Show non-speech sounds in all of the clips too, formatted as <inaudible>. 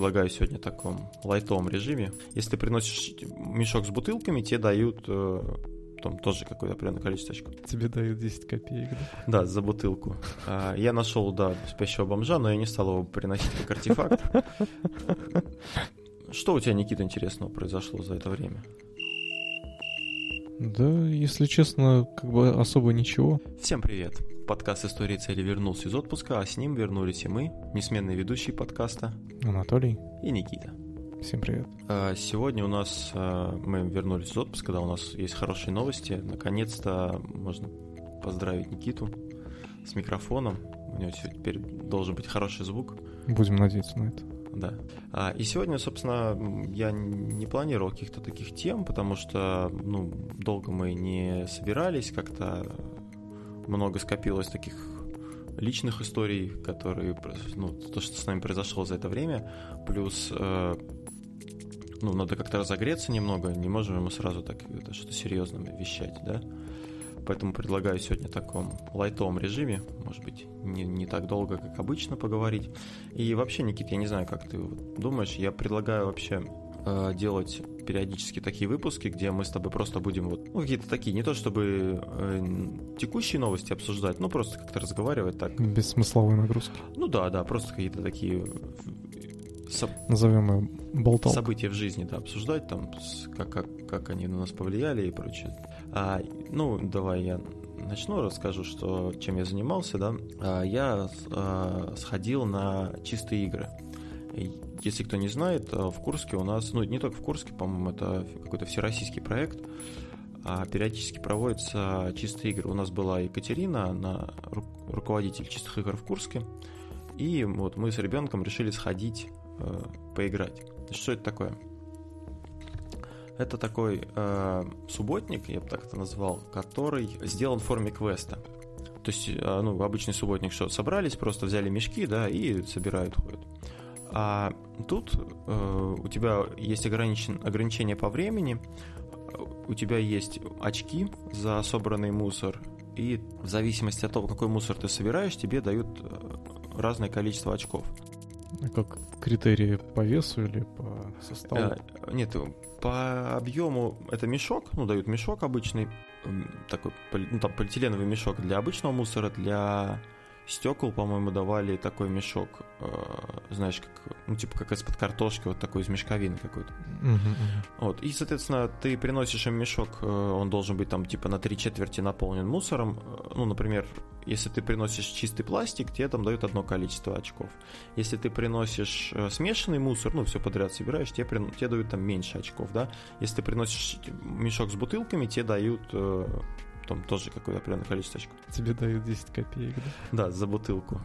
предлагаю сегодня в таком лайтовом режиме. Если ты приносишь мешок с бутылками, тебе дают э, там тоже какое-то определенное количество очков. Тебе дают 10 копеек, да? Да, за бутылку. А, я нашел, да, спящего бомжа, но я не стал его приносить как артефакт. <laughs> Что у тебя, Никита, интересного произошло за это время? Да, если честно, как бы особо ничего. Всем привет! Подкаст «Истории цели» вернулся из отпуска, а с ним вернулись и мы, несменные ведущие подкаста. Анатолий. И Никита. Всем привет. А, сегодня у нас а, мы вернулись из отпуска, когда у нас есть хорошие новости. Наконец-то можно поздравить Никиту с микрофоном. У него теперь должен быть хороший звук. Будем надеяться на это. Да. А, и сегодня, собственно, я не планировал каких-то таких тем, потому что, ну, долго мы не собирались, как-то много скопилось таких личных историй, которые, ну, то, что с нами произошло за это время, плюс, э, ну, надо как-то разогреться немного, не можем мы сразу так это что-то серьезное вещать, да, поэтому предлагаю сегодня в таком лайтовом режиме, может быть, не, не так долго, как обычно, поговорить. И вообще, Никит, я не знаю, как ты думаешь, я предлагаю вообще э, делать периодически такие выпуски, где мы с тобой просто будем вот, ну, какие-то такие, не то чтобы э, текущие новости обсуждать, но просто как-то разговаривать так. Без смысловой нагрузки. Ну да, да, просто какие-то такие соб... назовем болтал. события в жизни, да, обсуждать там, как, как, как они на нас повлияли и прочее. А, ну, давай я начну, расскажу, что, чем я занимался, да. А, я а, сходил на чистые игры. Если кто не знает, а, в Курске у нас, ну не только в Курске, по-моему, это какой-то всероссийский проект, а периодически проводятся чистые игры. У нас была Екатерина, она руководитель чистых игр в Курске, и вот мы с ребенком решили сходить э, поиграть. Что это такое? Это такой э, субботник, я бы так это назвал, который сделан в форме квеста. То есть, э, ну, обычный субботник что, собрались, просто взяли мешки, да, и собирают, ходят. А тут э, у тебя есть ограничен, ограничение по времени, у тебя есть очки за собранный мусор, и в зависимости от того, какой мусор ты собираешь, тебе дают э, разное количество очков. Как критерии по весу или по составу? А, нет, по объему это мешок, ну, дают мешок обычный, такой, ну, там полиэтиленовый мешок для обычного мусора, для стекол, по-моему, давали такой мешок, э, знаешь, как, ну, типа как из-под картошки, вот такой из мешковины какой-то. Uh-huh, uh-huh. Вот, и, соответственно, ты приносишь им мешок, э, он должен быть там типа на три четверти наполнен мусором. Э, ну, например, если ты приносишь чистый пластик, тебе там дают одно количество очков. Если ты приносишь э, смешанный мусор, ну, все подряд собираешь, тебе, при... тебе дают там меньше очков, да. Если ты приносишь мешок с бутылками, тебе дают там тоже какое-то определенное количество очков. Тебе дают 10 копеек, да? Да, за бутылку.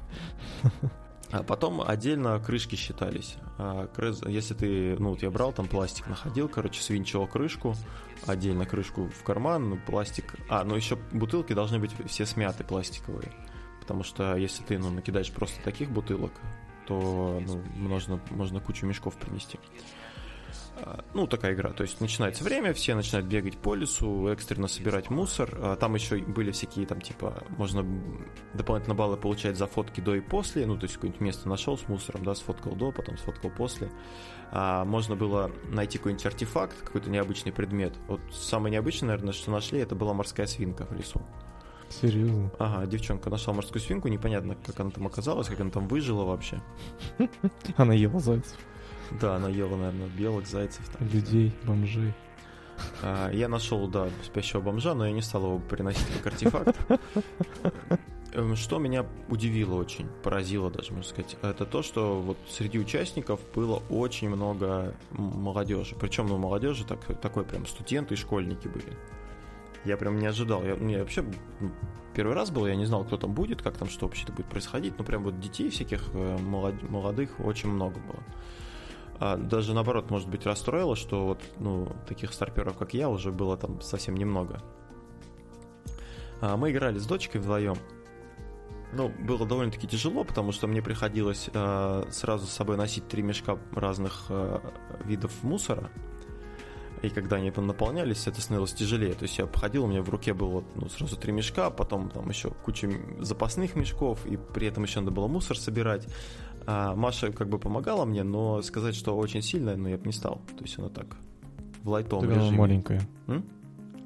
<laughs> А потом отдельно крышки считались. А, если ты, ну вот я брал там пластик, находил, короче, свинчивал крышку, отдельно крышку в карман, ну пластик. А, ну еще бутылки должны быть все смяты пластиковые. Потому что если ты, ну, накидаешь просто таких бутылок, то ну, можно, можно кучу мешков принести. Ну, такая игра. То есть начинается время, все начинают бегать по лесу, экстренно собирать мусор. А, там еще были всякие, там, типа, можно дополнительно баллы получать за фотки до и после. Ну, то есть какое-нибудь место нашел с мусором, да, сфоткал до, потом сфоткал после. А, можно было найти какой-нибудь артефакт, какой-то необычный предмет. Вот самое необычное, наверное, что нашли, это была морская свинка в лесу. Серьезно? Ага, девчонка нашла морскую свинку, непонятно, как она там оказалась, как она там выжила вообще. <laughs> Она ела зайцев. <laughs> Да, она ела, наверное, белых, зайцев. Там, Людей, бомжей. А, я нашел, да, спящего бомжа, но я не стал его приносить как артефакт. <laughs> Эм, что меня удивило очень, поразило даже, можно сказать, это то, что вот среди участников было очень много молодежи. Причем, ну, молодежи так, такой прям студенты и школьники были. Я прям не ожидал. Я, мне вообще первый раз был, я не знал, кто там будет, как там что вообще-то будет происходить. Но прям вот детей всяких э, молодых очень много было а даже наоборот, может быть, расстроило, что вот, ну, таких старперов, как я, уже было там совсем немного. А мы играли с дочкой вдвоем. Ну, было довольно-таки тяжело, потому что мне приходилось э, сразу с собой носить три мешка разных э, видов мусора. И когда они там наполнялись, это становилось тяжелее. То есть я походил, у меня в руке было ну, сразу три мешка, потом там еще куча запасных мешков, и при этом еще надо было мусор собирать. А Маша как бы помогала мне, но сказать, что очень сильная, ну, я бы не стал. То есть она так в лайтом Так режиме. она маленькая. М?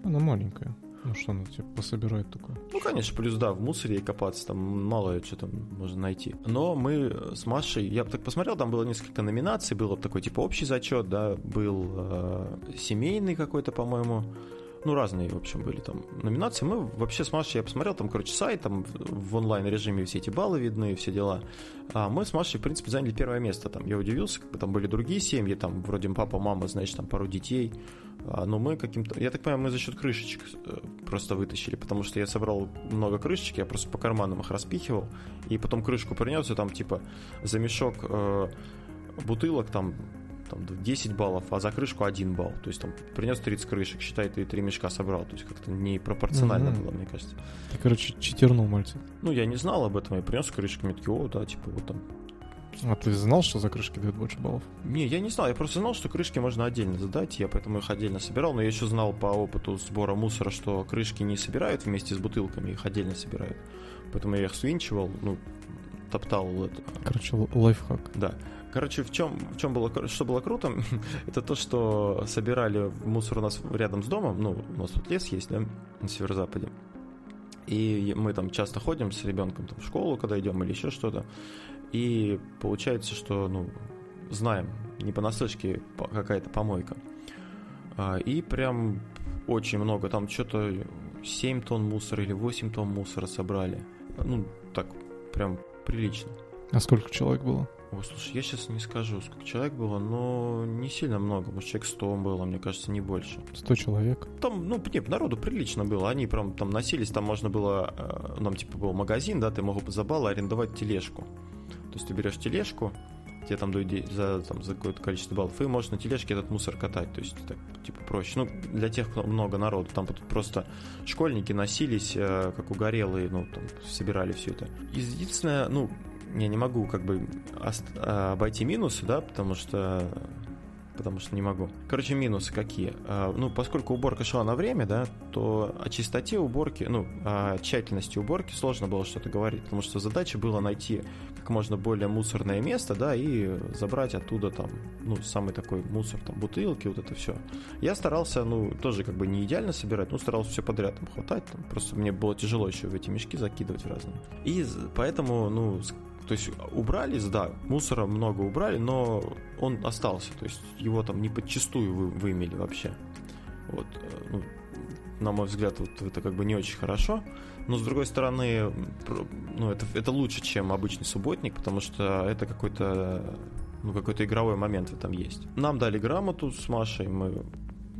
Она маленькая. Ну что она типа пособирает только? Ну, конечно, плюс да, в мусоре и копаться, там мало что там можно найти. Но мы с Машей, я так посмотрел, там было несколько номинаций, был такой типа общий зачет, да, был э, семейный какой-то, по-моему, ну, разные, в общем, были там номинации. Мы вообще с Машей, я посмотрел, там, короче, сайт, там в онлайн-режиме все эти баллы видны, все дела. А мы с Машей, в принципе, заняли первое место. Там я удивился, как бы там были другие семьи, там вроде папа, мама, значит, там пару детей. А, но мы каким-то... Я так понимаю, мы за счет крышечек э, просто вытащили, потому что я собрал много крышечек, я просто по карманам их распихивал, и потом крышку принес, и там, типа, за мешок э, бутылок там там 10 баллов, а за крышку 1 балл. То есть там принес 30 крышек, считай, ты 3 мешка собрал. То есть как-то не пропорционально Мгм. было, мне кажется. Ты, короче, читернул мальчик. Ну, я не знал об этом, я принес крышек, мне такие, о, да, типа, вот там. А ты знал, что за крышки дают больше баллов? Не, я не знал, я просто знал, что крышки можно отдельно задать, я поэтому их отдельно собирал, но я еще знал по опыту сбора мусора, что крышки не собирают вместе с бутылками, их отдельно собирают. Поэтому я их свинчивал, ну, топтал это, Короче, лайфхак. Да. Короче, в чем, в чем было, что было круто, <laughs> это то, что собирали мусор у нас рядом с домом, ну, у нас тут лес есть, да, на северо-западе. И мы там часто ходим с ребенком там, в школу, когда идем, или еще что-то. И получается, что, ну, знаем, не понаслышке по- какая-то помойка. А, И прям очень много, там что-то 7 тонн мусора или 8 тонн мусора собрали. Ну, так, прям прилично. А сколько человек было? Ой, слушай, я сейчас не скажу, сколько человек было, но не сильно много. Может, человек 100 было, мне кажется, не больше. 100 человек. Там, ну, нет, народу прилично было. Они прям там носились, там можно было, э, нам типа был магазин, да, ты мог бы за баллы арендовать тележку. То есть ты берешь тележку, тебе там дают за, там, за какое-то количество баллов, и можешь на тележке этот мусор катать. То есть так, типа, проще. Ну, для тех, кто много народу. Там просто школьники носились, э, как угорелые, ну, там, собирали все это. Единственное, ну, я не могу как бы а, обойти минусы, да, потому что потому что не могу. Короче, минусы какие? А, Ну, поскольку уборка шла на время, да, то о чистоте уборки, ну, о тщательности уборки сложно было что-то говорить, потому что задача была найти как можно более мусорное место, да, и забрать оттуда там, ну, самый такой мусор, там, бутылки, вот это все. Я старался, ну, тоже как бы не идеально собирать, но старался все подряд там хватать, там, просто мне было тяжело еще в эти мешки закидывать разные. И поэтому, ну, то есть убрались, да, мусора много убрали, но он остался, то есть его там не подчистую вы, вымели вообще. Вот, э, ну, на мой взгляд, вот это как бы не очень хорошо. Но с другой стороны, ну, это, это лучше, чем обычный субботник, потому что это какой-то ну, какой-то игровой момент в этом есть. Нам дали грамоту с Машей, мы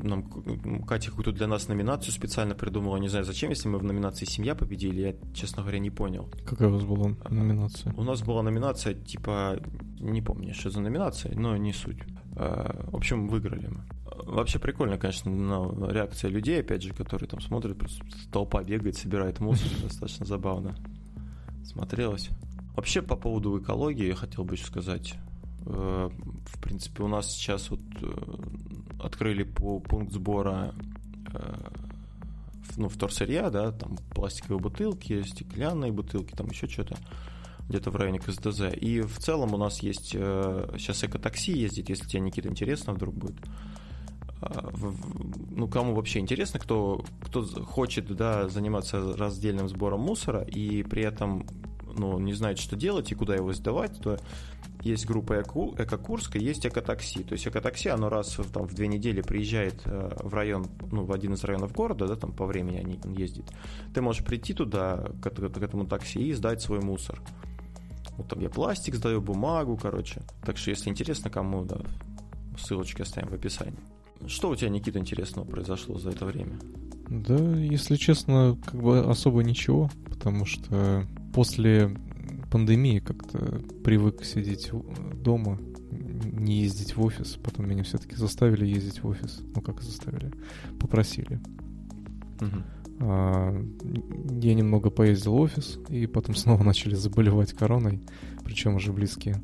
нам к- Катя какую-то для нас номинацию специально придумала, не знаю зачем, если мы в номинации «Семья» победили, я, честно говоря, не понял. Какая у вас была номинация? У нас была номинация, типа, не помню, что за номинация, но не суть. Э, В общем, выиграли мы. Вообще прикольно, конечно, но реакция людей, опять же, которые там смотрят, просто толпа бегает, собирает мусор, <laughs> достаточно забавно смотрелось. Вообще, по поводу экологии, я хотел бы еще сказать. Э, В принципе, у нас сейчас вот э, открыли по пункт сбора э, ну, вторсырья, да, там пластиковые бутылки, стеклянные бутылки, там еще что-то где-то в районе КСДЗ. И в целом у нас есть сейчас экотакси ездит, если тебе, Никита, интересно вдруг будет. Ну, кому вообще интересно, кто, кто хочет да, заниматься раздельным сбором мусора и при этом ну, не знает, что делать и куда его сдавать, то есть группа Эко- Экокурск и есть экотакси. То есть экотакси, оно раз там, в две недели приезжает э, в район, ну, в один из районов города, да, там по времени они он ездит. Ты можешь прийти туда, к, эт- к этому такси и сдать свой мусор. Вот там я пластик сдаю, бумагу, короче. Так что, если интересно кому, да, ссылочки оставим в описании. Что у тебя, Никита, интересного произошло за это время? Да, если честно, как бы особо ничего, потому что после пандемии как-то привык сидеть дома, не ездить в офис. Потом меня все-таки заставили ездить в офис. Ну, как заставили? Попросили. Мгм. А, Я немного поездил в офис, и потом <laughs> снова начали заболевать короной, причем уже близкие,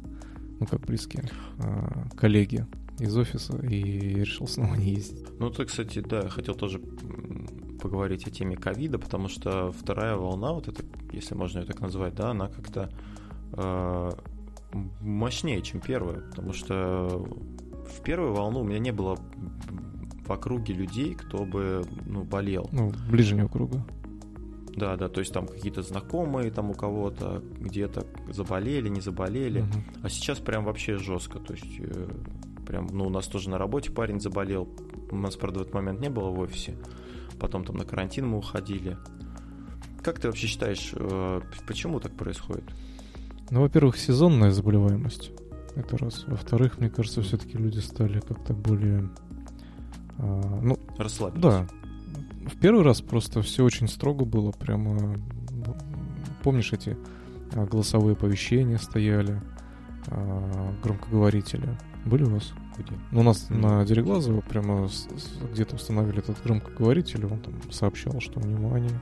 ну как близкие, а, коллеги из офиса, и решил снова не ездить. Ну, ты, кстати, да, хотел тоже поговорить о теме ковида, потому что вторая волна, вот это, если можно ее так назвать, да, она как-то э, мощнее, чем первая, потому что в первую волну у меня не было в округе людей, кто бы ну, болел. Ну, ближнего круга. Да, да, то есть там какие-то знакомые там у кого-то где-то заболели, не заболели. Мгм. А сейчас прям вообще жестко. То есть э, прям, ну, у нас тоже на работе парень заболел. У нас, правда, в этот момент не было в офисе. Потом там на карантин мы уходили. Как ты вообще считаешь, э, почему так происходит? Ну, во-первых, сезонная заболеваемость. Это раз. Во-вторых, мне кажется, все-таки люди стали как-то более... а, ну, Расслабились. да. В первый раз просто все очень строго было. Прямо... Помнишь, эти а, голосовые оповещения стояли, а, громкоговорители? Были у вас? Где? Ну, у нас Мгм. на Дереглазово прямо с- с- где-то установили этот громкоговоритель, он там сообщал, что внимание,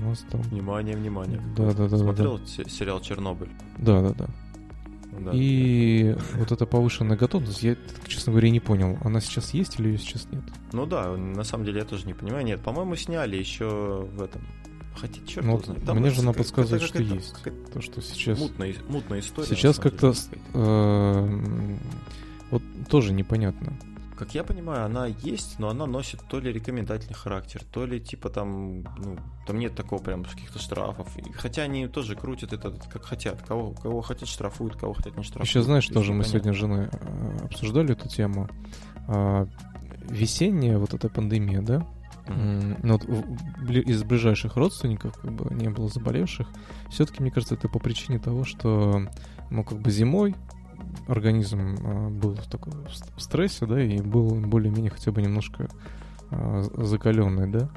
у нас там... Внимание, внимание. Да, да, да, да, Смотрел се- сериал Чернобыль? Да, да, да. Да. И вот эта повышенная готовность, я, честно говоря, не понял, она сейчас есть или ее сейчас нет? Ну да, на самом деле я тоже не понимаю. Нет, по-моему, сняли еще в этом. Хотя, черт Ну, знает. мне это жена какая- подсказывает, это что какая-то- есть. То, что сейчас... Мутная, мутная история. Сейчас как-то э, тоже непонятно. Как я понимаю, она есть, но она носит то ли рекомендательный характер, то ли типа там, ну, там нет такого прям каких-то штрафов. Хотя они тоже крутят это как хотят. Кого, кого хотят штрафуют, кого хотят не штрафуют. Еще знаешь, тоже мы сегодня с женой э, обсуждали эту тему. А, Весенняя вот эта пандемия, да? М, ну, вот из ближайших родственников как бы не было заболевших. Все-таки, мне кажется, это по причине того, что, ну, как бы зимой организм а, был в таком ст- стрессе, да, и был более-менее хотя бы немножко закаленный, да.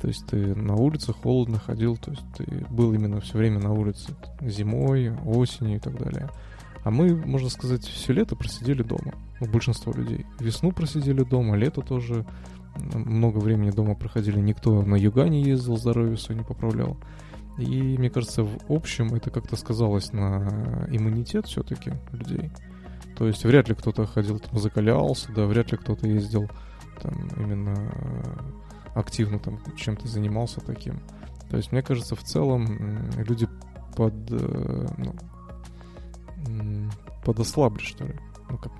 То есть ты на улице холодно ходил, то есть ты был именно все время на улице зимой, осенью и так далее. А мы, можно сказать, все лето просидели дома. Большинство людей. Весну просидели дома, лето тоже много времени дома проходили. Никто на юга не ездил, здоровье свое не поправлял. И мне кажется, в общем это как-то сказалось на иммунитет все-таки людей. То есть вряд ли кто-то ходил, там, закалялся, да, вряд ли кто-то ездил там именно э, активно там чем-то занимался таким. То есть, мне кажется, в целом люди под, э, ну, подослабли, что ли. Ну, как,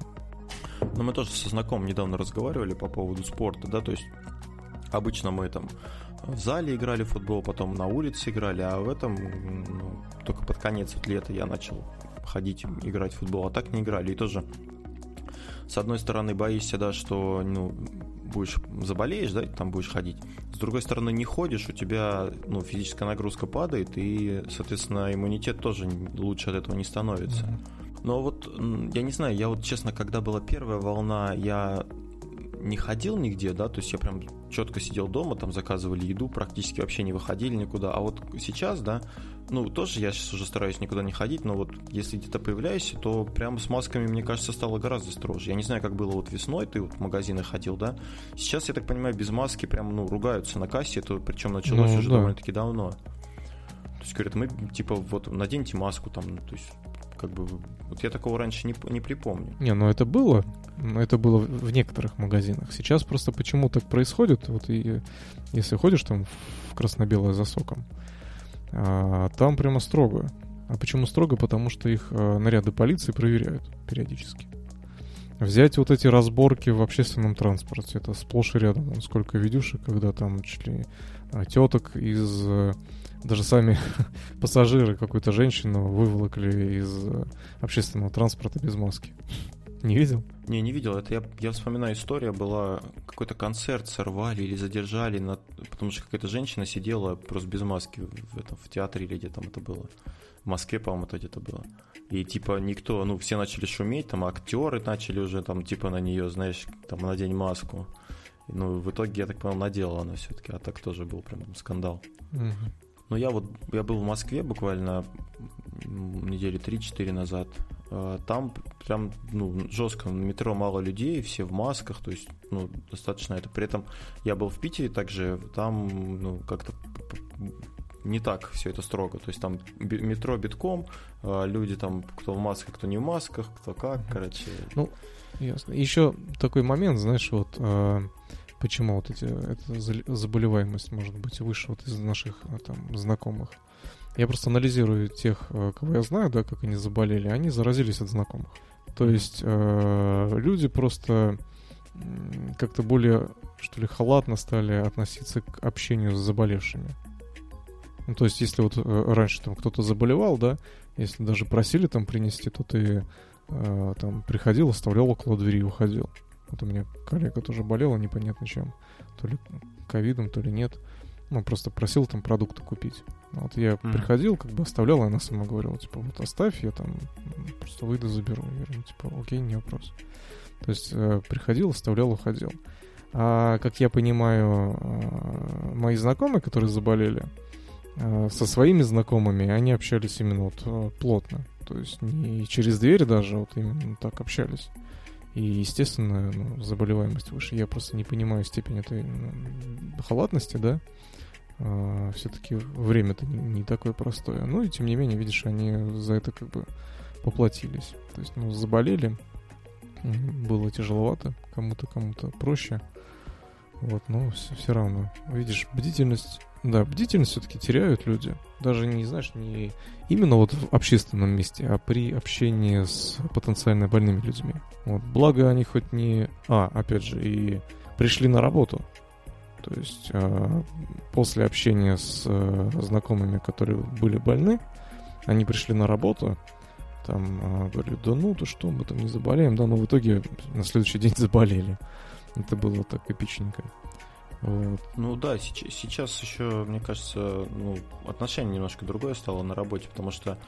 Ну, мы тоже со знакомым недавно разговаривали по поводу спорта, да, то есть обычно мы там в зале играли в футбол, потом на улице играли, а в этом ну, только под конец вот лета я начал ходить играть в футбол, а так не играли. И тоже, с одной стороны, боишься, да, что, ну, будешь заболеешь, да, там будешь ходить. С другой стороны, не ходишь, у тебя, ну, физическая нагрузка падает, и, соответственно, иммунитет тоже лучше от этого не становится. Но вот, я не знаю, я вот, честно, когда была первая волна, я не ходил нигде, да, то есть я прям четко сидел дома, там заказывали еду, практически вообще не выходили никуда. А вот сейчас, да, ну, тоже я сейчас уже стараюсь никуда не ходить, но вот если где-то появляюсь, то прям с масками, мне кажется, стало гораздо строже. Я не знаю, как было вот весной, ты вот в магазины ходил, да? Сейчас, я так понимаю, без маски прям, ну, ругаются на кассе, это причем началось Ну, уже да. довольно-таки давно. То есть говорят, мы, типа, вот, наденьте маску там, ну, то есть как бы вот я такого раньше не, не припомню. Не, ну это было, но это было в некоторых магазинах. Сейчас просто почему так происходит, вот и если ходишь там в красно-белое за соком, а, там прямо строго. А почему строго? Потому что их а, наряды полиции проверяют периодически. Взять вот эти разборки в общественном транспорте, это сплошь и рядом. Сколько видюшек, когда там чуть ли а, теток из... Даже сами <laughs> пассажиры какую-то женщину выволокли из э, общественного транспорта без маски. <laughs> Не видел? Не, не видел. Это я, я вспоминаю, история была, какой-то концерт сорвали или задержали, на, потому что какая-то женщина сидела просто без маски в, этом, в театре или где там это было. В Москве, по-моему, это где-то было. И типа никто, ну, все начали шуметь, там актеры начали уже там типа на нее, знаешь, там надень маску. Ну, в итоге, я так понял, надела она все-таки, а так тоже был прям скандал. Мгм. Ну, я вот, я был в Москве буквально недели 3-4 назад. А, Там прям, ну, жестко, на метро мало людей, все в масках, то есть, ну, достаточно это. При этом я был в Питере также, там, ну, как-то не так все это строго. То есть там метро битком, а, люди там, кто в масках, кто не в масках, кто как, короче. Ну, Ясно. Еще такой момент, знаешь, вот а, почему вот эти, эта за- заболеваемость может быть выше вот из наших а, там знакомых. Я просто анализирую тех, э, кого я знаю, да, как они заболели, они заразились от знакомых. То есть э, люди просто как-то более, что ли, халатно стали относиться к общению с заболевшими. Ну, то есть, если вот э, раньше там кто-то заболевал, да, если даже просили там принести, то ты э, там приходил, оставлял около двери и уходил. Вот у меня коллега тоже болела непонятно чем. То ли ковидом, то ли нет. Ну, просто просил там продукты купить. Вот я mm. приходил, как бы оставлял, и она сама говорила, типа, вот оставь, я там просто выйду, заберу. Я говорю, типа, окей, не вопрос. То есть э, приходил, оставлял, уходил. А, как я понимаю, э, мои знакомые, которые заболели, э, со своими знакомыми, они общались именно вот э, плотно. То есть не через дверь даже, вот именно так общались. И, естественно, ну, заболеваемость выше. Я просто не понимаю степень этой ну, халатности, да. А, все-таки время-то не, такое простое. Ну и тем не менее, видишь, они за это как бы поплатились. То есть, ну, заболели, было тяжеловато, кому-то, кому-то проще. Вот, но все, все равно. Видишь, бдительность, да, бдительность все-таки теряют люди. Даже не, знаешь, не именно вот в общественном месте, а при общении с потенциально больными людьми. Вот, благо они хоть не... А, опять же, и пришли на работу. То есть э, после общения с э, знакомыми, которые были больны, они пришли на работу, там э, говорили, да ну, то что, мы там не заболеем, да, но в итоге на следующий день <laughs> заболели. Это было так эпичненько. Ну да, сейчас, сейчас еще, мне кажется, ну, отношение немножко другое стало на работе, потому что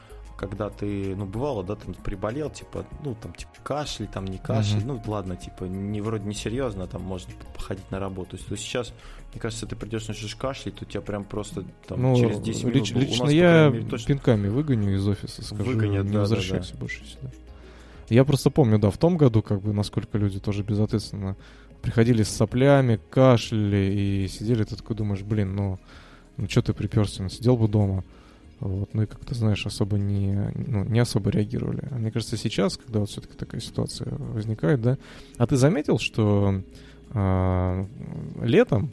когда ты, ну, бывало, да, там приболел, типа, ну, там, типа, кашель, там, не кашель, mm-hmm. ну, ладно, типа, не вроде не серьезно, там, можно походить на работу. То есть сейчас, мне кажется, ты придешь, начнешь кашлять, то тебя прям просто там ну, через 10 минут... Лич, лично нас, я мере, точно... пинками выгоню из офиса, скажу, Выгонят, не да, возвращайся да, да. больше сюда. Я просто помню, да, в том году, как бы, насколько люди тоже безответственно приходили с соплями, кашляли и сидели, ты такой думаешь, блин, ну, ну что ты приперся, ну, сидел бы дома. Вот, ну и как-то, знаешь, особо не, ну, не особо реагировали. А мне кажется, сейчас, когда вот все-таки такая ситуация возникает, да. А ты заметил, что э, летом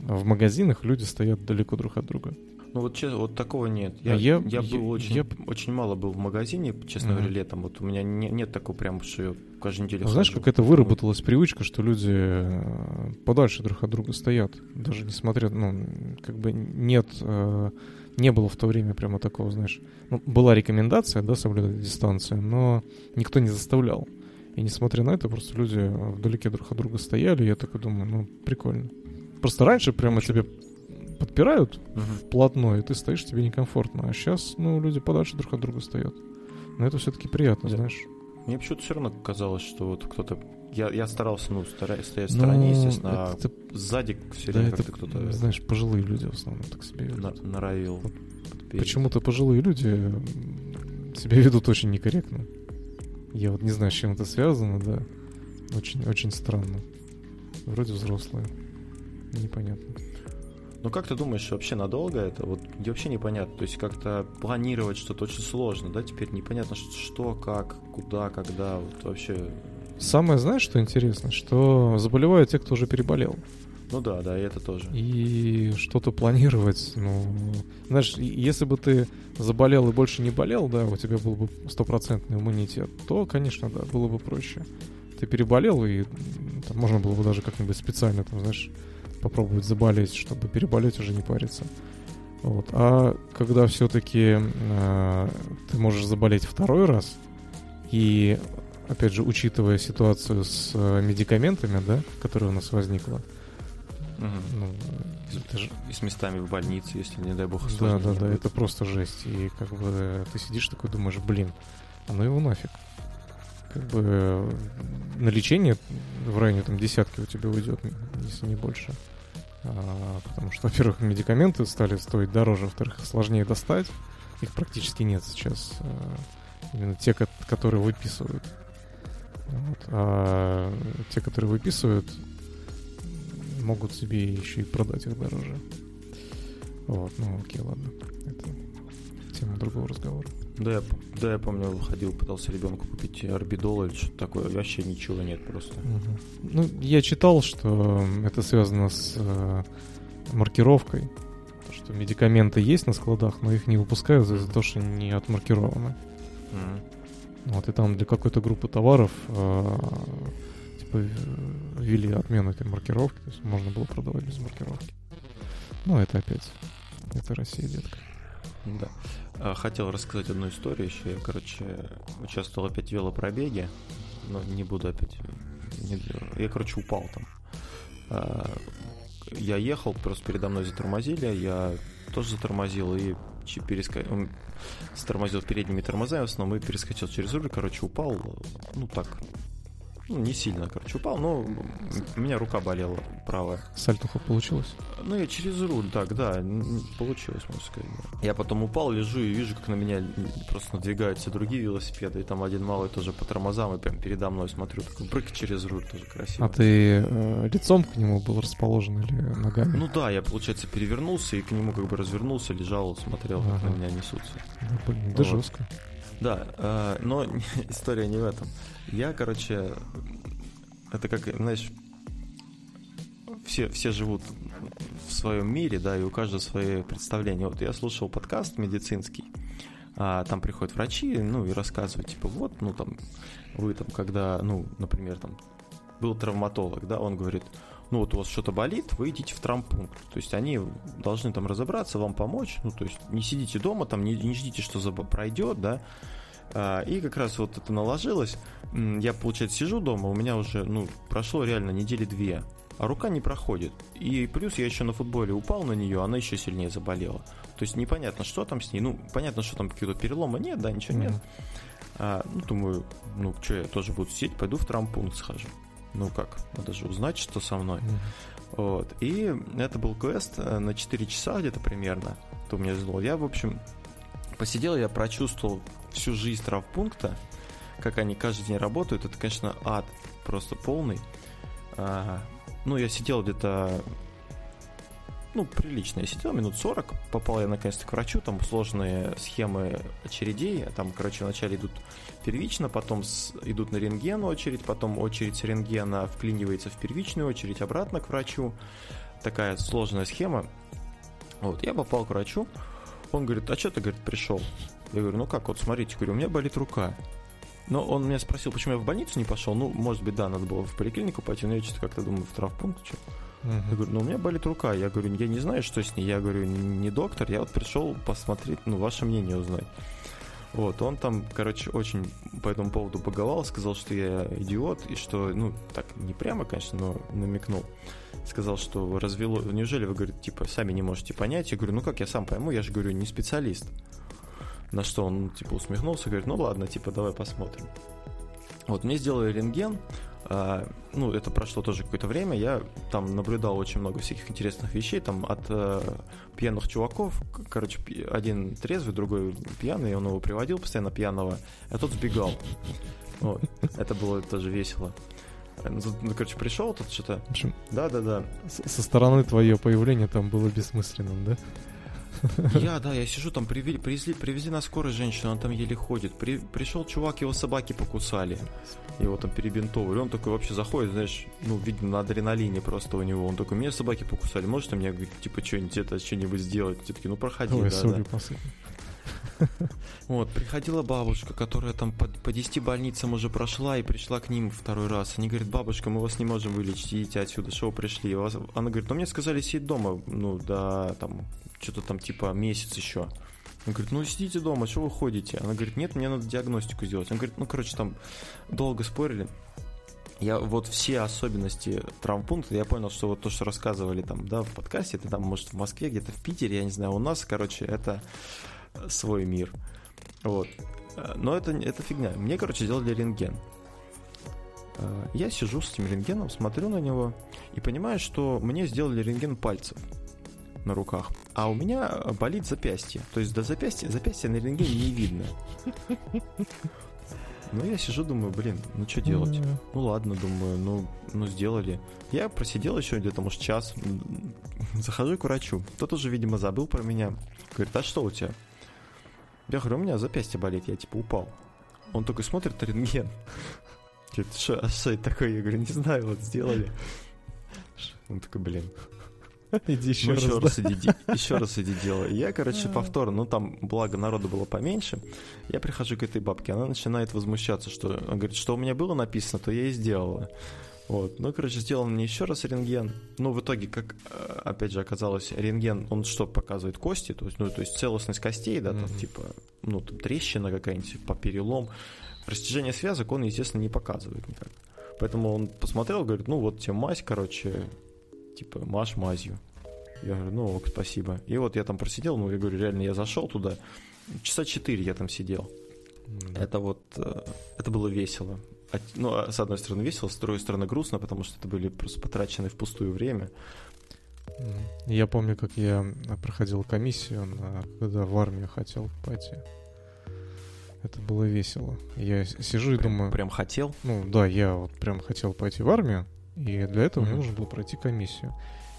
в магазинах люди стоят далеко друг от друга? Ну вот честно, вот такого нет. Я, а я, я был я, очень, я... очень мало был в магазине, честно mm-hmm. говоря, летом. Вот у меня не, нет такого прям, что я каждую неделю. А знаешь, как это выработалась привычка, что люди э, подальше друг от друга стоят, даже несмотря, ну, как бы нет, э, не было в то время прямо такого, знаешь, ну, была рекомендация, да, соблюдать дистанцию, но никто не заставлял. И несмотря на это, просто люди вдалеке друг от друга стояли, и я такой думаю, ну, прикольно. Просто раньше прямо тебе подпирают вплотную, и ты стоишь, тебе некомфортно. А сейчас, ну, люди подальше друг от друга стоят. Но это все-таки приятно, да. знаешь. Мне почему-то все равно казалось, что вот кто-то... Я, я старался, ну, стараюсь стоять в стороне, ну, естественно, это... а сзади все время да, как-то кто-то... Знаешь, пожилые люди в основном так себе ведут. На, норовил. Почему-то пожилые люди себя ведут очень некорректно. Я вот не знаю, с чем это связано, да. Очень, очень странно. Вроде взрослые. Непонятно. Ну как ты думаешь, вообще надолго это? Вот вообще непонятно. То есть как-то планировать что-то очень сложно, да? Теперь непонятно, что, как, куда, когда. Вот вообще. Самое, знаешь, что интересно? Что заболевают те, кто уже переболел. Ну да, да, и это тоже. И что-то планировать, ну, знаешь, если бы ты заболел и больше не болел, да, у тебя был бы стопроцентный иммунитет, то, конечно, да, было бы проще. Ты переболел, и там, можно было бы даже как-нибудь специально, там, знаешь, попробовать заболеть, чтобы переболеть уже не париться. Вот. А когда все-таки э, ты можешь заболеть второй раз, и, опять же, учитывая ситуацию с э, медикаментами, да, которая у нас возникла, угу. ну, это же... И с местами в больнице, если, не дай бог, Да, да, да, это просто жесть. И как бы ты сидишь такой, думаешь, блин, а ну его нафиг. Как бы на лечение в районе там десятки у тебя уйдет, если не больше. Потому что, <laughs> во-первых, медикаменты стали стоить дороже, во-вторых, их сложнее достать. Их практически нет сейчас. А, именно те, которые выписывают. Вот. А те, которые выписывают, могут себе еще и продать их дороже. Вот, ну окей, ладно. Это другого разговора. Да, я, да, я помню, выходил, пытался ребенку купить орбидол или что-то такое. Вообще ничего нет просто. Угу. Ну, я читал, что это связано с э, маркировкой. что медикаменты есть на складах, но их не выпускают из-за того, что не отмаркированы. Мгм. Вот, и там для какой-то группы товаров э, типа э, ввели отмену этой маркировки, то есть можно было продавать без маркировки. Ну, это опять, это Россия, детка. Да. А, Хотел рассказать одну историю еще. Я, короче, участвовал опять в велопробеге, но не буду опять... Я, короче, упал там. А, Я ехал, просто передо мной затормозили, я тоже затормозил и чи- переска- м, затормозил передними тормозами в основном и перескочил через руль, короче, упал, ну так, ну не сильно, короче, упал, но у меня рука болела правая. Сальтуха получилось? Ну, я через руль, так, да, получилось, можно сказать. Я потом упал, лежу и вижу, как на меня просто надвигаются другие велосипеды, и там один малый тоже по тормозам, и прям передо мной смотрю, такой брык через руль, тоже красиво. А ты э, лицом к нему был расположен или ногами? Ну да, я, получается, перевернулся и к нему как бы развернулся, лежал, смотрел, как Ага. на меня несутся. Да, блин, да Вот. жестко. Да, э, но <laughs> история не в этом. Я, короче, это как, знаешь, все, все живут в своем мире, да, и у каждого свои представления. Вот я слушал подкаст медицинский, а, там приходят врачи, ну, и рассказывают, типа, вот, ну, там, вы там, когда, ну, например, там, был травматолог, да, он говорит, ну, вот у вас что-то болит, вы идите в травмпункт. То есть они должны там разобраться, вам помочь, ну, то есть не сидите дома, там, не, не ждите, что заб- пройдет, да, а, И как раз вот это наложилось. Я, получается, сижу дома, у меня уже, ну, прошло реально недели две, а рука не проходит. И плюс я еще на футболе упал на нее, она еще сильнее заболела. То есть непонятно, что там с ней. Ну, понятно, что там какие-то перелома нет, да, ничего нет. А, ну, думаю, ну, что, я тоже буду сидеть, пойду в травмпункт схожу. Ну как, надо же узнать, что со мной. Мгм. Вот. И это был квест э, на 4 часа где-то примерно. То меня сделал. Я, в общем, посидел, я прочувствовал всю жизнь травмпункта, как они каждый день работают. Это, конечно, ад просто полный. А, ну, я сидел где-то ну, прилично. Я сидел минут 40, попал я наконец-то к врачу, там сложные схемы очередей, там, короче, вначале идут первично, потом с- идут на рентген очередь, потом очередь с рентгена вклинивается в первичную очередь, обратно к врачу. Такая сложная схема. Вот, я попал к врачу, он говорит, а что ты, говорит, пришел? Я говорю, ну как, вот смотрите, говорю, у меня болит рука. Но он меня спросил, почему я в больницу не пошел. Ну, может быть, да, надо было в поликлинику пойти, но я что-то как-то думаю, в травмпункт, что я Мгм. говорю, ну у меня болит рука. Я говорю, я не знаю, что с ней. Я говорю, не доктор, я вот пришел посмотреть, ну, ваше мнение узнать. Вот, он там, короче, очень по этому поводу боговал, сказал, что я идиот, и что, ну, так, не прямо, конечно, но намекнул. Сказал, что развело... Неужели вы, говорит, типа, сами не можете понять? Я говорю, ну как я сам пойму, я же говорю, не специалист. На что он, типа, усмехнулся, говорит, ну ладно, типа, давай посмотрим. Вот, мне сделали рентген, ну, это прошло тоже какое-то время, я там наблюдал очень много всяких интересных вещей, там от э, пьяных чуваков, короче, один трезвый, другой пьяный, он его приводил постоянно пьяного, а тот сбегал. Вот, это было тоже весело. Ну, ну, короче, пришел тут что-то, общем, да-да-да, с- со стороны твое появление там было бессмысленным, да? Я, да, я сижу там, привели, привезли, привезли на скорой женщину, она там еле ходит. При, пришел чувак, его собаки покусали. Его там перебинтовывали. Он такой вообще заходит, знаешь, ну, видно, на адреналине просто у него. Он такой, меня собаки покусали, можете мне, типа, что-нибудь это, что-нибудь сделать? Те такие, ну, проходи, Ой, да, да. посыпь. Вот, приходила бабушка, которая там по, по 10 больницам уже прошла и пришла к ним второй раз. Они говорят, бабушка, мы вас не можем вылечить, идите отсюда, что вы пришли? Она говорит, ну мне сказали сидеть дома, ну да, там, что-то там типа месяц еще. Он говорит, ну сидите дома, что вы ходите? Она говорит, нет, мне надо диагностику сделать. Он говорит, ну короче, там долго спорили. Я вот все особенности травмпункта, я понял, что вот то, что рассказывали там, да, в подкасте, это там, может, в Москве, где-то в Питере, я не знаю, у нас, короче, это свой мир. Вот. Но это, это фигня. Мне, короче, сделали рентген. Э, Я сижу с этим рентгеном, смотрю на него и понимаю, что мне сделали рентген пальцев на руках, а у меня болит запястье. То есть до запястья, запястья на рентгене не видно. Ну, я сижу, думаю, блин, ну что делать? М, Ну ладно, думаю, ну, ну сделали. Я просидел еще где-то, может, час. Захожу к врачу. Тот уже, видимо, забыл про меня. Говорит, а что у тебя? Я говорю, у меня запястье болит, я типа упал. Он такой смотрит на рентген. Говорит, что, а что это такое? Я говорю, не знаю, вот сделали. Он такой, блин. <laughs> Иди еще Ну, раз. еще да. раз иди, еще раз иди делай. Я, короче, повторно, ну там, благо, народу было поменьше. Я прихожу к этой бабке, она начинает возмущаться, что она говорит, что у меня было написано, то я и сделала. Вот, ну, короче, сделал мне еще раз рентген. Ну, в итоге, как, э, опять же, оказалось, рентген, он что показывает кости, то есть, ну, то есть целостность костей, да, там, Мгм. типа, ну, там, трещина какая-нибудь, по перелом. Растяжение связок он, естественно, не показывает никак. Поэтому он посмотрел, говорит, ну, вот тебе мазь, короче, типа, маш мазью. Я говорю, ну ок, спасибо. И вот я там просидел, ну, я говорю, реально, я зашел туда, часа четыре я там сидел. М, Это вот, э, это было весело. От- Ну, а с одной стороны весело, с другой стороны грустно, потому что это были просто потраченное впустую время. Я помню, как я проходил комиссию, на- когда в армию хотел пойти. Это было весело. Я сижу и Прям, думаю, прям хотел. ну да, я вот прям хотел пойти в армию, и для этого мне нужно было пройти комиссию.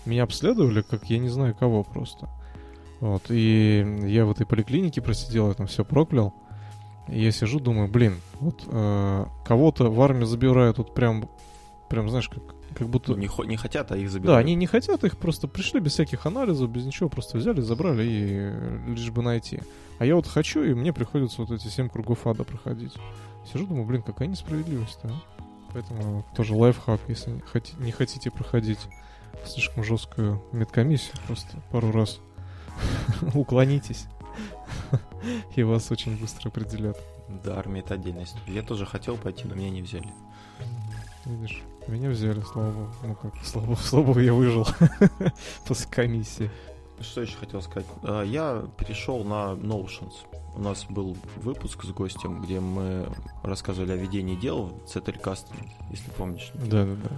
Меня обследовали, как я не знаю кого просто. Вот, и я в этой поликлинике просидел, я там все проклял. И я сижу, думаю, блин, вот э, кого-то в армию забирают, вот прям, прям, знаешь, как, как будто... Ну, не, хо- не хотят, а их Да, забирают. они не хотят, их просто пришли без всяких анализов, без ничего, просто взяли, забрали и э, лишь бы найти. А я вот хочу, и мне приходится вот эти семь кругов ада проходить. Сижу, думаю, блин, какая несправедливость-то, а? Поэтому тоже лайфхак, если не хоти- не хотите проходить слишком жесткую медкомиссию, просто пару раз <laughs> уклонитесь, <laughs> и вас очень быстро определят. Да, армия это отдельная история. Я тоже хотел пойти, но меня не взяли. Видишь, меня взяли, слава богу. Ну как, слава богу, слава богу, я выжил <laughs> после комиссии. Что еще хотел сказать? А, Я перешел на Notions. У нас был выпуск с гостем, где мы рассказывали о ведении дел в Zettelkasten, если помнишь. Да-да-да.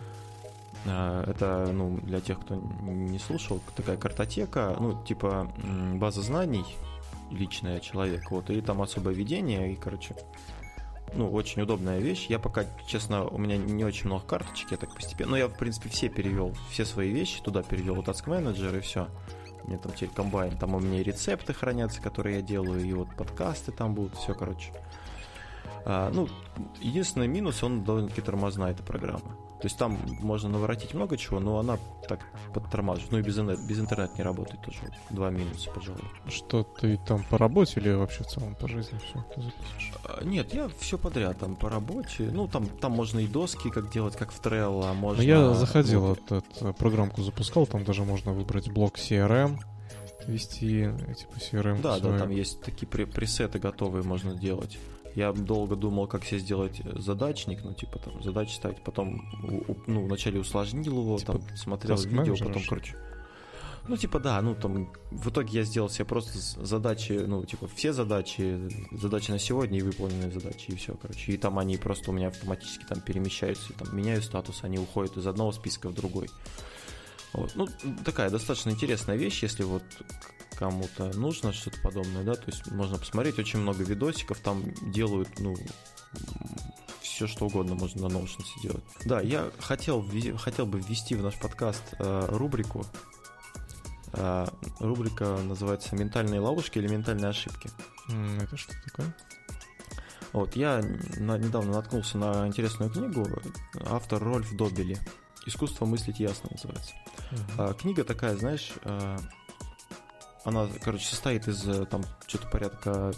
А, Это, ну, для тех, кто не слушал, такая картотека, ну, типа база знаний личная человека, вот, и там особое ведение, и, короче, ну, очень удобная вещь. Я пока, честно, у меня не очень много карточек, я так постепенно, но я, в принципе, все перевел, все свои вещи туда перевел, Task Manager и все. Меня там теперь комбайн, там у меня и рецепты хранятся, которые я делаю, и вот подкасты там будут, все, короче. А, ну, единственный минус, он довольно-таки тормозная, эта программа. То есть там можно наворотить много чего, но она так подтормаживает. Ну и без, интернет, без интернета не работает тоже. Два минуса, пожалуй. Что ты там по работе или вообще в целом по жизни все ты записываешь? А, Нет, я все подряд там по работе. Ну, там, там можно и доски как делать, как в Trello, а можно... Ну, я заходил, вот, вот, эту программку запускал, там даже можно выбрать блок CRM, ввести, э, типа CRM. Да, да, свою. там есть такие пресеты готовые можно делать. Я долго думал, как себе сделать задачник, ну, типа, там, задачи ставить, потом, ну, вначале усложнил его, Типа там, смотрел видео, потом, короче... Ну, типа, да, ну, там, в итоге я сделал себе просто задачи, ну, типа, все задачи, задачи на сегодня и выполненные задачи, и все, короче. И там они просто у меня автоматически там перемещаются, и там меняю статус, они уходят из одного списка в другой. Вот. Ну, такая достаточно интересная вещь, если вот кому-то нужно что-то подобное, да, то есть можно посмотреть, очень много видосиков там делают, ну, все что угодно можно на Notion делать. Да, я хотел, хотел бы ввести в наш подкаст э, рубрику. Э, рубрика называется «Ментальные ловушки или ментальные ошибки». Это что такое? Вот, я на- недавно наткнулся на интересную книгу, автор Рольф Добели. «Искусство мыслить ясно» называется. Мгм. А, книга такая, знаешь, а, она, короче, состоит из э, там что-то порядка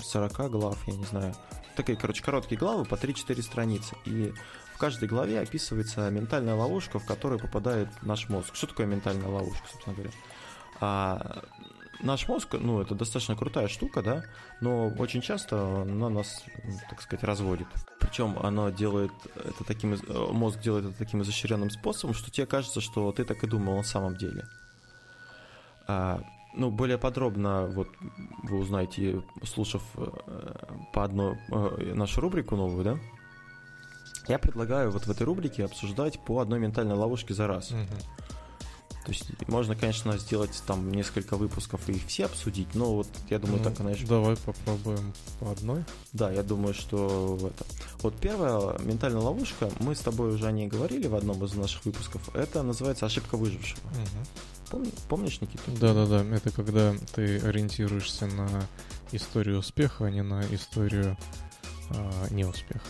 40 глав, я не знаю. Такие, короче, короткие главы по 3-4 страницы. И в каждой главе описывается ментальная ловушка, в которую попадает наш мозг. Что такое ментальная ловушка, собственно говоря? А, наш мозг, ну, это достаточно крутая штука, да, но очень часто она нас, так сказать, разводит. Причем оно делает это таким, э, мозг делает это таким изощренным способом, что тебе кажется, что ты так и думал на самом деле. А, ну, более подробно, вот вы узнаете, слушав э, по одной э, нашу рубрику новую, да? Я предлагаю вот в этой рубрике обсуждать по одной ментальной ловушке за раз. Мгм. То есть можно, конечно, сделать там несколько выпусков и их все обсудить, но вот я думаю, Ну, так, знаешь, Давай попробуем по одной. да, я думаю, что в это. Вот первая ментальная ловушка, мы с тобой уже о ней говорили в одном из наших выпусков, это называется ошибка выжившего. Пом- помнишь, Никита? Да-да-да, это когда ты ориентируешься на историю успеха, а не на историю а, неуспеха.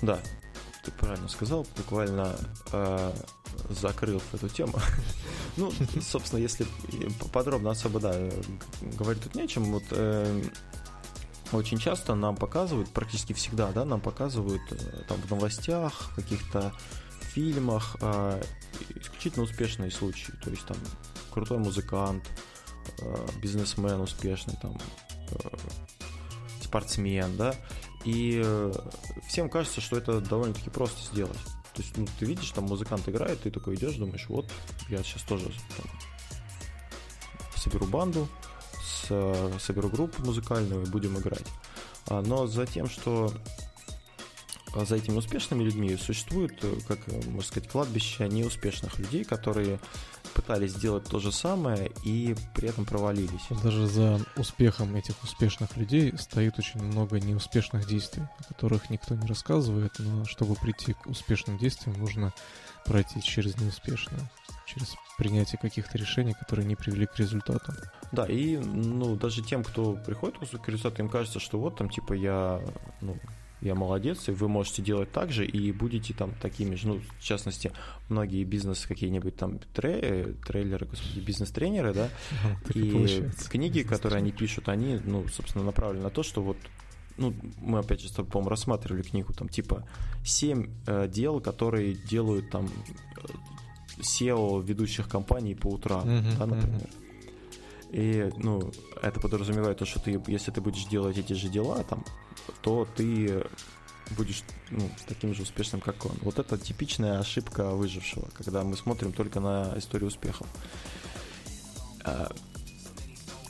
Да, ты правильно сказал, буквально э, закрыл эту тему. <laughs> Ну, собственно, если подробно особо, да, говорить тут нечем. Вот э, очень часто нам показывают, практически всегда, да, нам показывают э, там в новостях, каких-то фильмах э, исключительно успешные случаи. То есть там крутой музыкант, э, бизнесмен успешный, там э, спортсмен, да, и э, всем кажется, что это довольно-таки просто сделать. То есть, ну, ты видишь, там музыкант играет, ты такой идешь, думаешь, вот, я сейчас тоже там, соберу банду, с, соберу группу музыкальную и будем играть. А, но за тем, что за этими успешными людьми существует, э, как э, можно сказать, кладбище неуспешных людей, которые пытались сделать то же самое и при этом провалились. Даже за успехом этих успешных людей стоит очень много неуспешных действий, о которых никто не рассказывает, но чтобы прийти к успешным действиям, нужно пройти через неуспешные, через принятие каких-то решений, которые не привели к результату. Да, и ну, даже тем, кто приходит к результату, им кажется, что вот там типа я ну, я молодец, и вы можете делать так же, и будете там такими же, ну, в частности, многие бизнес какие-нибудь там трей, трейлеры, господи, бизнес-тренеры, да, <laughs> и, книги, которые они пишут, они, ну, собственно, направлены на то, что вот ну, мы опять же, по-моему, рассматривали книгу, там, типа, семь э, дел, которые делают там э, SEO ведущих компаний по утрам, uh-huh, да, например. Uh-huh. И, ну, это подразумевает то, что ты, если ты будешь делать эти же дела, там, то ты будешь ну, таким же успешным, как он. Вот это типичная ошибка выжившего, когда мы смотрим только на историю успехов. А,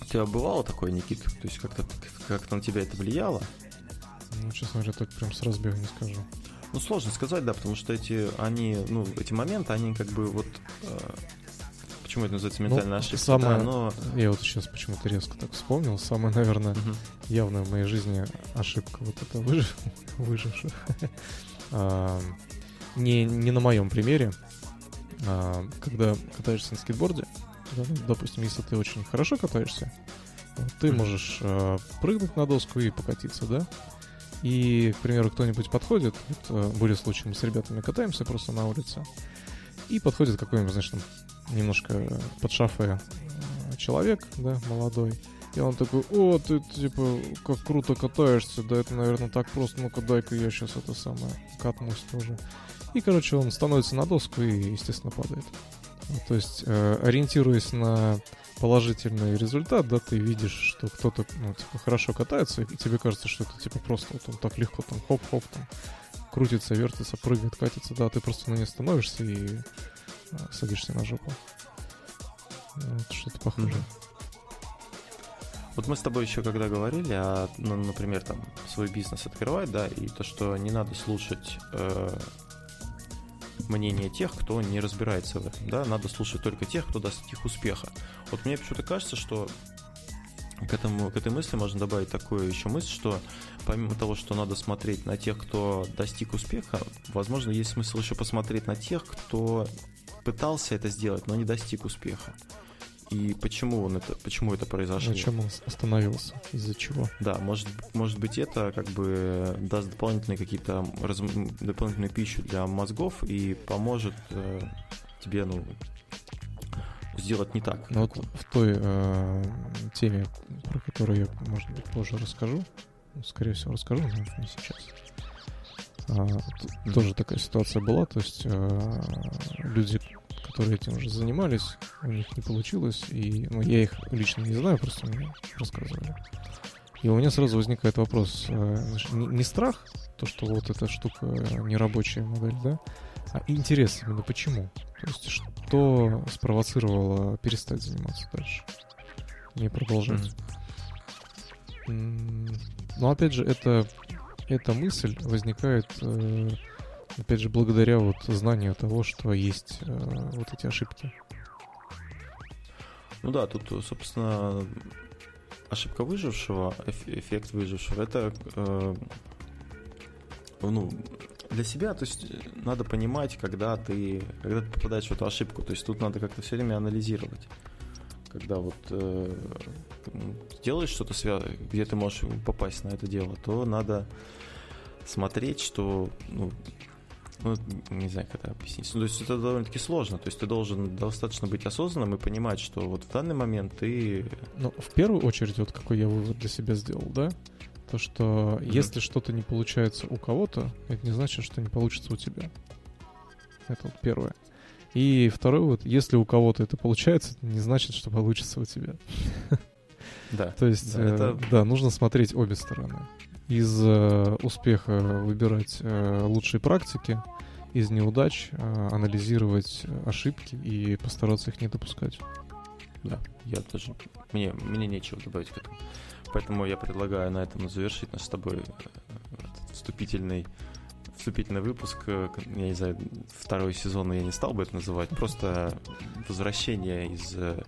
у тебя бывало такое, Никит? То есть как-то как на тебя это влияло? Ну, честно говоря, так прям с разбега не скажу. Ну, сложно сказать, да, потому что эти, они, ну, эти моменты, они как бы вот а, почему это называется ментальная ну, ошибка. Самое, да, но... Я вот сейчас почему-то резко так вспомнил. Самая, наверное, угу. явная в моей жизни ошибка вот это выжив... <laughs> выжившая. <laughs> а, не, не на моем примере. А, когда катаешься на скейтборде, ну, допустим, если ты очень хорошо катаешься, ты можешь а, прыгнуть на доску и покатиться, да? И, к примеру, кто-нибудь подходит, вот, а, были случаи, мы с ребятами катаемся просто на улице, и подходит какой-нибудь, знаешь, там, немножко под шафе э, человек, да, молодой. И он такой, о, ты, типа, как круто катаешься, да это, наверное, так просто, ну-ка дай-ка я сейчас это самое катнусь тоже. И, короче, он становится на доску и, естественно, падает. То есть, э, ориентируясь на положительный результат, да, ты видишь, что кто-то, ну, типа, хорошо катается, и тебе кажется, что это, типа, просто вот он так легко там хоп-хоп там крутится, вертится, прыгает, катится, да, ты просто на ней становишься и садишься на жопу. Вот что-то похоже. Вот мы с тобой еще когда говорили, а, ну, например, там свой бизнес открывать, да, и то, что не надо слушать э, мнение тех, кто не разбирается в этом, да, надо слушать только тех, кто достиг успеха. Вот мне почему-то кажется, что к, этому, к этой мысли можно добавить такую еще мысль, что помимо того, что надо смотреть на тех, кто достиг успеха, возможно, есть смысл еще посмотреть на тех, кто пытался это сделать, но не достиг успеха. И почему он это, почему это произошло? На чем он остановился? Из-за чего? Да, может, может быть, это как бы даст дополнительные какие-то раз, дополнительную пищу для мозгов и поможет э, тебе, ну, сделать не так. Ну вот в той э, теме, про которую я, может быть, позже расскажу, скорее всего, расскажу, но не сейчас. А, тоже такая ситуация была, то есть а, люди, которые этим уже занимались, у них не получилось, и ну, я их лично не знаю, просто мне рассказывали. И у меня сразу возникает вопрос, значит, не, не страх, то, что вот эта штука нерабочая модель, да, а интерес именно почему? То есть что спровоцировало перестать заниматься дальше? Не продолжать. Mm. Но опять же, это эта мысль возникает, э, опять же, благодаря вот знанию того, что есть э, вот эти ошибки. Ну да, тут, собственно, ошибка выжившего, эффект выжившего, это э, ну, для себя, то есть надо понимать, когда ты, когда ты попадаешь в эту ошибку. То есть тут надо как-то все время анализировать. Когда вот э, делаешь что-то, где ты можешь попасть на это дело, то надо смотреть, что ну, ну, не знаю, как это объяснить. Ну, то есть это довольно-таки сложно. То есть ты должен достаточно быть осознанным и понимать, что вот в данный момент ты... Ну, в первую очередь, вот какой я вывод для себя сделал, да? То, что mm-hmm. если что-то не получается у кого-то, это не значит, что не получится у тебя. Это вот первое. И второй вот, если у кого-то это получается, это не значит, что получится у тебя. <laughs> Да. То есть, да, э, это... да, нужно смотреть обе стороны. Из э, успеха выбирать э, лучшие практики, из неудач э, анализировать ошибки и постараться их не допускать. Да, я тоже. Мне, мне нечего добавить к этому. Поэтому я предлагаю на этом завершить наш с тобой э, вступительный вступительный выпуск, э, я не знаю, второй сезон я не стал бы это называть, просто возвращение из, э,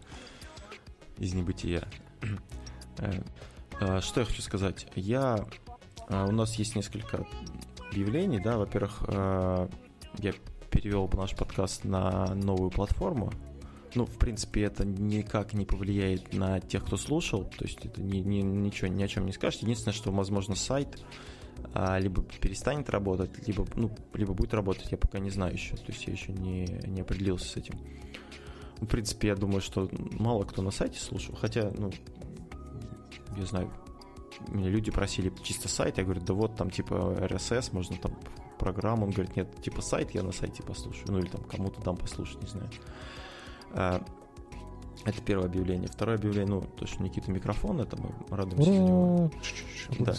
из небытия. <clears throat> Что я хочу сказать? Я... У нас есть несколько объявлений, да, во-первых, я перевел наш подкаст на новую платформу, ну, в принципе, это никак не повлияет на тех, кто слушал, то есть это ни, ни, ничего ни о чем не скажет. Единственное, что, возможно, сайт а, либо перестанет работать, либо, ну, либо будет работать, я пока не знаю еще, то есть я еще не, не определился с этим. В принципе, я думаю, что мало кто на сайте слушал, хотя, ну, я знаю, меня люди просили чисто сайт, я говорю, да вот там типа RSS, можно там программу, он говорит, нет, типа сайт я на сайте послушаю, ну или там кому-то дам послушать, не знаю. А, это первое объявление. Второе объявление, ну, то, что Никита микрофон, это мы радуемся за него. Да.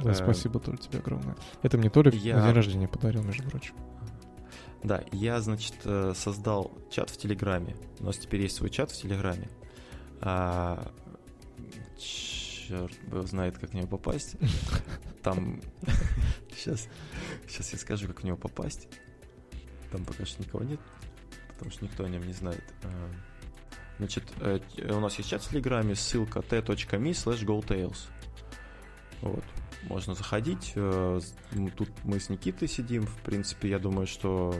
Да, э, спасибо, Толь, тебе огромное. Это мне Толик я... на день рождения подарил, между прочим. Да, я, значит, э, создал чат в Телеграме. У нас теперь есть свой чат в Телеграме. А, черт знает, как в него попасть. Там... <laughs> Сейчас, сейчас я скажу, как в него попасть. Там пока что никого нет потому что никто о нем не знает. А, значит, э, у нас есть чат в Телеграме, ссылка t.me slash gotails. Вот. Можно заходить. Э, тут мы с Никитой сидим. В принципе, я думаю, что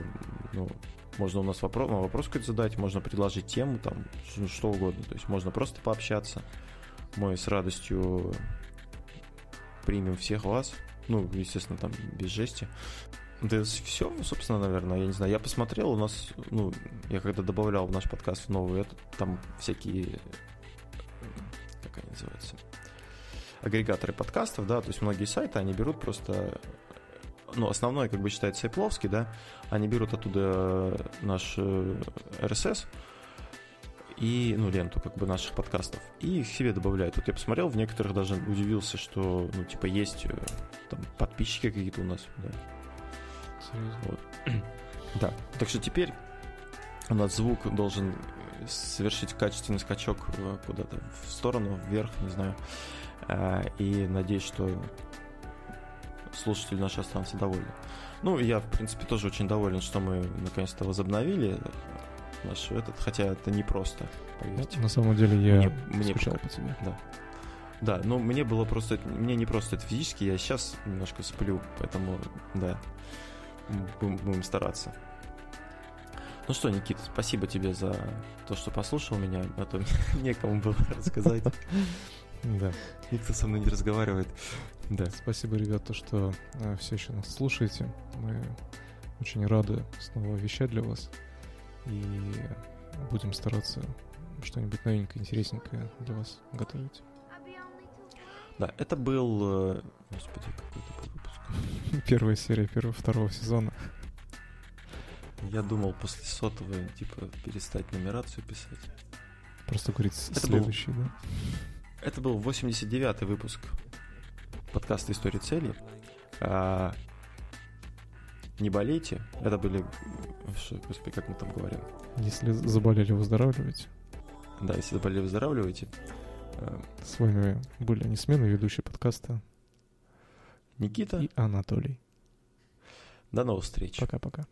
ну, можно у нас вопрос, ну, вопрос какой-то задать, можно предложить тему, там, что угодно. То есть можно просто пообщаться. Мы с радостью примем всех вас. Ну, естественно, там без жести. Да все, собственно, наверное, я не знаю. Я посмотрел, у нас, ну, я когда добавлял в наш подкаст новый, это, там всякие, как они называются, агрегаторы подкастов, да, то есть многие сайты, они берут просто, ну, основной, как бы считается, Сайпловский, да, они берут оттуда наш RSS, э, и, ну, ленту как бы наших подкастов, и их себе добавляют. Вот я посмотрел, в некоторых даже удивился, что, ну, типа, есть э, там подписчики какие-то у нас, да, вот. <clears throat> Да. Так что теперь у нас звук должен совершить качественный скачок э, куда-то в сторону, вверх, не знаю. А, и надеюсь, что слушатели наши останутся довольны. Ну, я, в принципе, тоже очень доволен, что мы наконец-то возобновили наш этот, хотя это не просто, поверьте. На самом деле я мне, мне скучал по тебе. Да. Да, но мне было просто, мне не просто это физически, я сейчас немножко сплю, поэтому, да, будем, будем стараться. Ну что, Никит, спасибо тебе за то, что послушал меня, а то <laughs> некому было рассказать. <laughs> Да. Никто со мной не разговаривает. Да. Спасибо, ребята, что э, все еще нас слушаете. Мы очень рады снова вещать для вас. И будем стараться что-нибудь новенькое, интересненькое для вас готовить. Да, это был... Э, господи, какой-то был выпуск. <laughs> Первая серия первого, второго сезона. Я думал после сотого, типа, перестать нумерацию писать. Просто говорить это следующий, был, да? Это был 89-й выпуск подкаста «Истории цели». А, не болейте. Это были... Что, господи, как мы там говорим? Если заболели, выздоравливайте. Да, если заболели, выздоравливайте. С вами были несменные ведущие подкаста Никита и Анатолий. До новых встреч. Пока-пока.